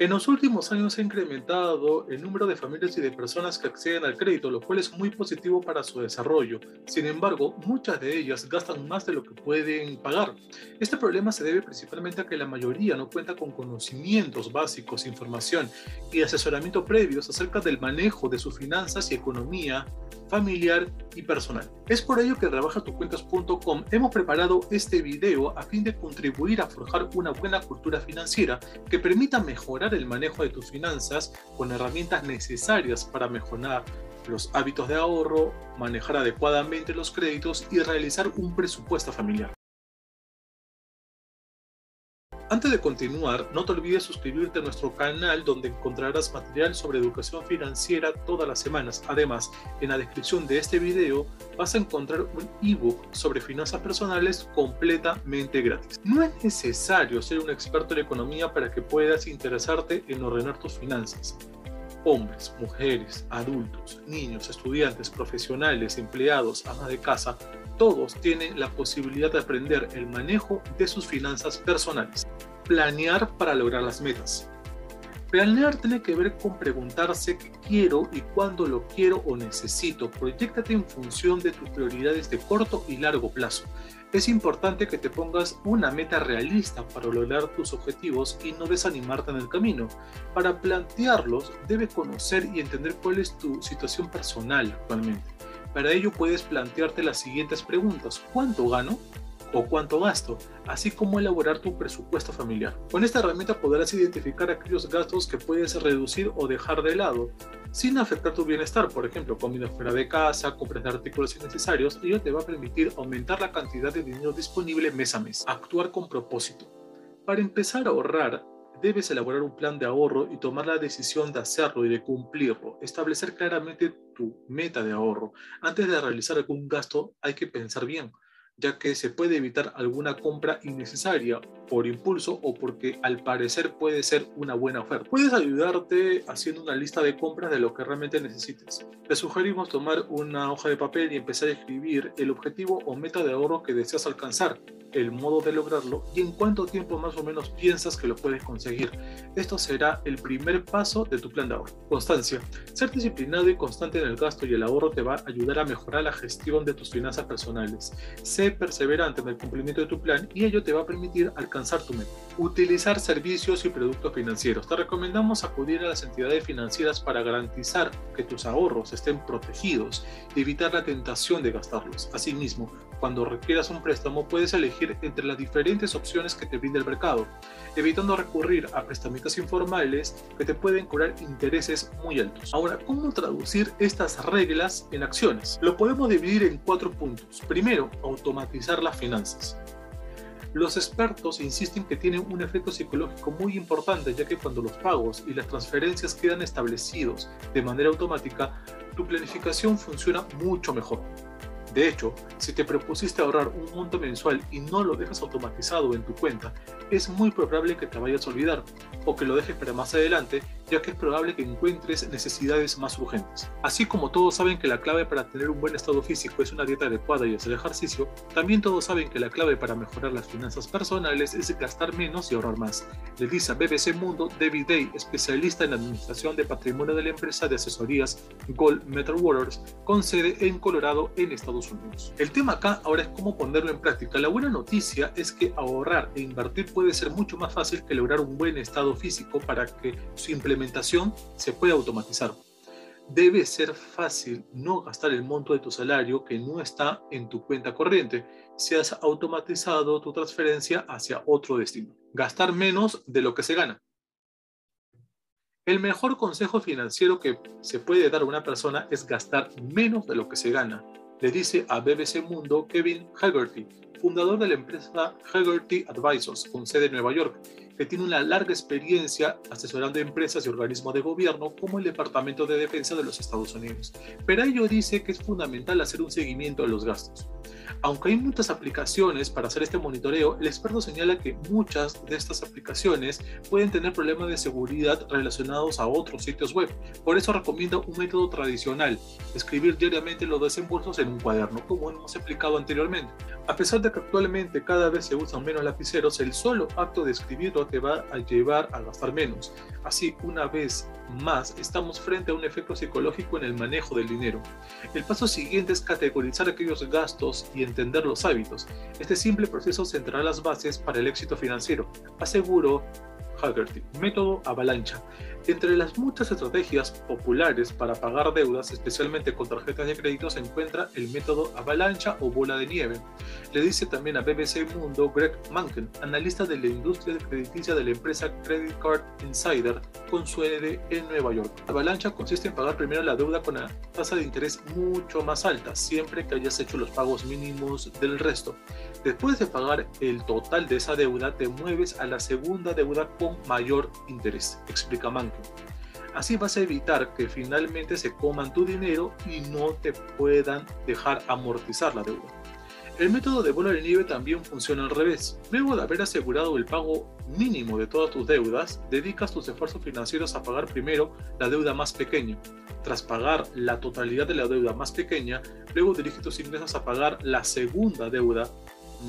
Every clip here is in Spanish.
En los últimos años se ha incrementado el número de familias y de personas que acceden al crédito, lo cual es muy positivo para su desarrollo. Sin embargo, muchas de ellas gastan más de lo que pueden pagar. Este problema se debe principalmente a que la mayoría no cuenta con conocimientos básicos, información y asesoramiento previos acerca del manejo de sus finanzas y economía familiar y personal. Es por ello que en rebajatucuentas.com hemos preparado este video a fin de contribuir a forjar una buena cultura financiera que permita mejorar el manejo de tus finanzas con herramientas necesarias para mejorar los hábitos de ahorro, manejar adecuadamente los créditos y realizar un presupuesto familiar. Antes de continuar, no te olvides suscribirte a nuestro canal donde encontrarás material sobre educación financiera todas las semanas. Además, en la descripción de este video vas a encontrar un ebook sobre finanzas personales completamente gratis. No es necesario ser un experto en economía para que puedas interesarte en ordenar tus finanzas hombres, mujeres, adultos, niños, estudiantes, profesionales, empleados, amas de casa, todos tienen la posibilidad de aprender el manejo de sus finanzas personales. Planear para lograr las metas. Planear tiene que ver con preguntarse qué quiero y cuándo lo quiero o necesito. Proyectate en función de tus prioridades de corto y largo plazo. Es importante que te pongas una meta realista para lograr tus objetivos y no desanimarte en el camino. Para plantearlos, debes conocer y entender cuál es tu situación personal actualmente. Para ello puedes plantearte las siguientes preguntas. ¿Cuánto gano? O cuánto gasto, así como elaborar tu presupuesto familiar. Con esta herramienta podrás identificar aquellos gastos que puedes reducir o dejar de lado, sin afectar tu bienestar, por ejemplo, comida fuera de casa, compras de artículos innecesarios, ello te va a permitir aumentar la cantidad de dinero disponible mes a mes. Actuar con propósito. Para empezar a ahorrar, debes elaborar un plan de ahorro y tomar la decisión de hacerlo y de cumplirlo. Establecer claramente tu meta de ahorro. Antes de realizar algún gasto hay que pensar bien ya que se puede evitar alguna compra innecesaria por impulso o porque al parecer puede ser una buena oferta. Puedes ayudarte haciendo una lista de compras de lo que realmente necesites. Te sugerimos tomar una hoja de papel y empezar a escribir el objetivo o meta de ahorro que deseas alcanzar, el modo de lograrlo y en cuánto tiempo más o menos piensas que lo puedes conseguir. Esto será el primer paso de tu plan de ahorro. Constancia. Ser disciplinado y constante en el gasto y el ahorro te va a ayudar a mejorar la gestión de tus finanzas personales. Sé perseverante en el cumplimiento de tu plan y ello te va a permitir alcanzar tu meta. Utilizar servicios y productos financieros. Te recomendamos acudir a las entidades financieras para garantizar que tus ahorros estén protegidos y evitar la tentación de gastarlos. Asimismo, cuando requieras un préstamo puedes elegir entre las diferentes opciones que te brinda el mercado, evitando recurrir a prestamistas informales que te pueden cobrar intereses muy altos. Ahora, ¿cómo traducir estas reglas en acciones? Lo podemos dividir en cuatro puntos. Primero, automatizar las finanzas. Los expertos insisten que tienen un efecto psicológico muy importante, ya que cuando los pagos y las transferencias quedan establecidos de manera automática, tu planificación funciona mucho mejor. De hecho, si te propusiste ahorrar un monto mensual y no lo dejas automatizado en tu cuenta, es muy probable que te vayas a olvidar o que lo dejes para más adelante ya que es probable que encuentres necesidades más urgentes. Así como todos saben que la clave para tener un buen estado físico es una dieta adecuada y hacer ejercicio, también todos saben que la clave para mejorar las finanzas personales es gastar menos y ahorrar más. Le dice a BBC Mundo David Day, especialista en la administración de patrimonio de la empresa de asesorías Gold Metal Waters, con sede en Colorado, en Estados Unidos. El tema acá ahora es cómo ponerlo en práctica. La buena noticia es que ahorrar e invertir puede ser mucho más fácil que lograr un buen estado físico para que su se puede automatizar. Debe ser fácil no gastar el monto de tu salario que no está en tu cuenta corriente si has automatizado tu transferencia hacia otro destino. Gastar menos de lo que se gana. El mejor consejo financiero que se puede dar a una persona es gastar menos de lo que se gana, le dice a BBC Mundo Kevin Haggerty, fundador de la empresa Haggerty Advisors, con sede en Nueva York, que tiene una larga experiencia asesorando empresas y organismos de gobierno como el Departamento de Defensa de los Estados Unidos. Pero ello dice que es fundamental hacer un seguimiento de los gastos. Aunque hay muchas aplicaciones para hacer este monitoreo, el experto señala que muchas de estas aplicaciones pueden tener problemas de seguridad relacionados a otros sitios web. Por eso recomienda un método tradicional, escribir diariamente los desembolsos en un cuaderno, como hemos explicado anteriormente. A pesar de que actualmente cada vez se usan menos lapiceros, el solo acto de escribirlo te va a llevar a gastar menos. Así, una vez más, estamos frente a un efecto psicológico en el manejo del dinero. El paso siguiente es categorizar aquellos gastos y entender los hábitos. Este simple proceso sentará las bases para el éxito financiero. Aseguro Haggerty, método avalancha. Entre las muchas estrategias populares para pagar deudas, especialmente con tarjetas de crédito, se encuentra el método avalancha o bola de nieve. Le dice también a BBC Mundo Greg Mankin, analista de la industria crediticia de la empresa Credit Card Insider, con sede en Nueva York. Avalancha consiste en pagar primero la deuda con una tasa de interés mucho más alta, siempre que hayas hecho los pagos mínimos del resto. Después de pagar el total de esa deuda, te mueves a la segunda deuda con mayor interés, explica Mankin. Así vas a evitar que finalmente se coman tu dinero y no te puedan dejar amortizar la deuda. El método de bola de nieve también funciona al revés. Luego de haber asegurado el pago mínimo de todas tus deudas, dedicas tus esfuerzos financieros a pagar primero la deuda más pequeña. Tras pagar la totalidad de la deuda más pequeña, luego diriges tus ingresos a pagar la segunda deuda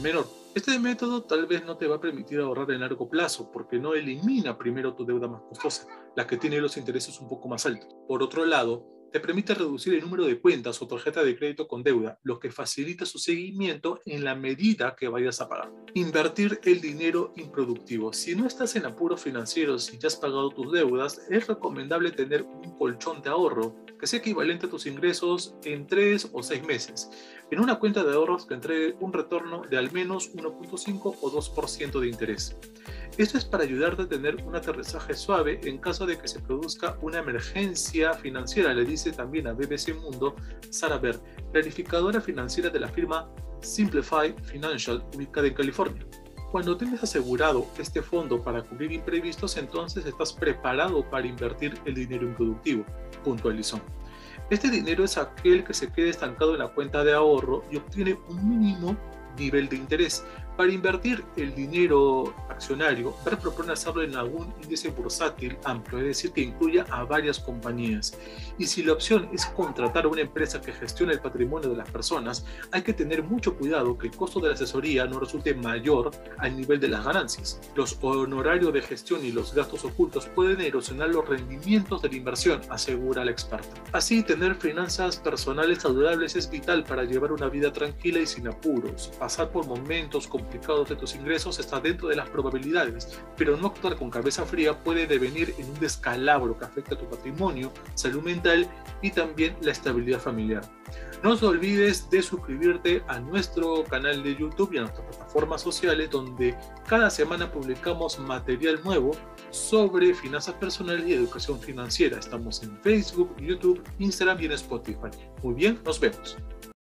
menor. Este método tal vez no te va a permitir ahorrar en largo plazo porque no elimina primero tu deuda más costosa, la que tiene los intereses un poco más altos. Por otro lado, te permite reducir el número de cuentas o tarjeta de crédito con deuda, lo que facilita su seguimiento en la medida que vayas a pagar. Invertir el dinero improductivo. Si no estás en apuros financieros y ya has pagado tus deudas, es recomendable tener un colchón de ahorro que sea equivalente a tus ingresos en 3 o 6 meses, en una cuenta de ahorros que entregue un retorno de al menos 1.5 o 2% de interés. Esto es para ayudarte a tener un aterrizaje suave en caso de que se produzca una emergencia financiera, le dice también a BBC Mundo Sarah Baer, planificadora financiera de la firma Simplify Financial, ubicada en California. Cuando tienes asegurado este fondo para cubrir imprevistos, entonces estás preparado para invertir el dinero improductivo, puntualizó. Este dinero es aquel que se queda estancado en la cuenta de ahorro y obtiene un mínimo nivel de interés, para invertir el dinero accionario, BER propone hacerlo en algún índice bursátil amplio, es decir, que incluya a varias compañías. Y si la opción es contratar a una empresa que gestione el patrimonio de las personas, hay que tener mucho cuidado que el costo de la asesoría no resulte mayor al nivel de las ganancias. Los honorarios de gestión y los gastos ocultos pueden erosionar los rendimientos de la inversión, asegura el experto. Así, tener finanzas personales saludables es vital para llevar una vida tranquila y sin apuros. Pasar por momentos como de tus ingresos está dentro de las probabilidades, pero no actuar con cabeza fría puede devenir en un descalabro que afecta a tu patrimonio, salud mental y también la estabilidad familiar. No te olvides de suscribirte a nuestro canal de YouTube y a nuestras plataformas sociales donde cada semana publicamos material nuevo sobre finanzas personales y educación financiera. Estamos en Facebook, YouTube, Instagram y en Spotify. Muy bien, nos vemos.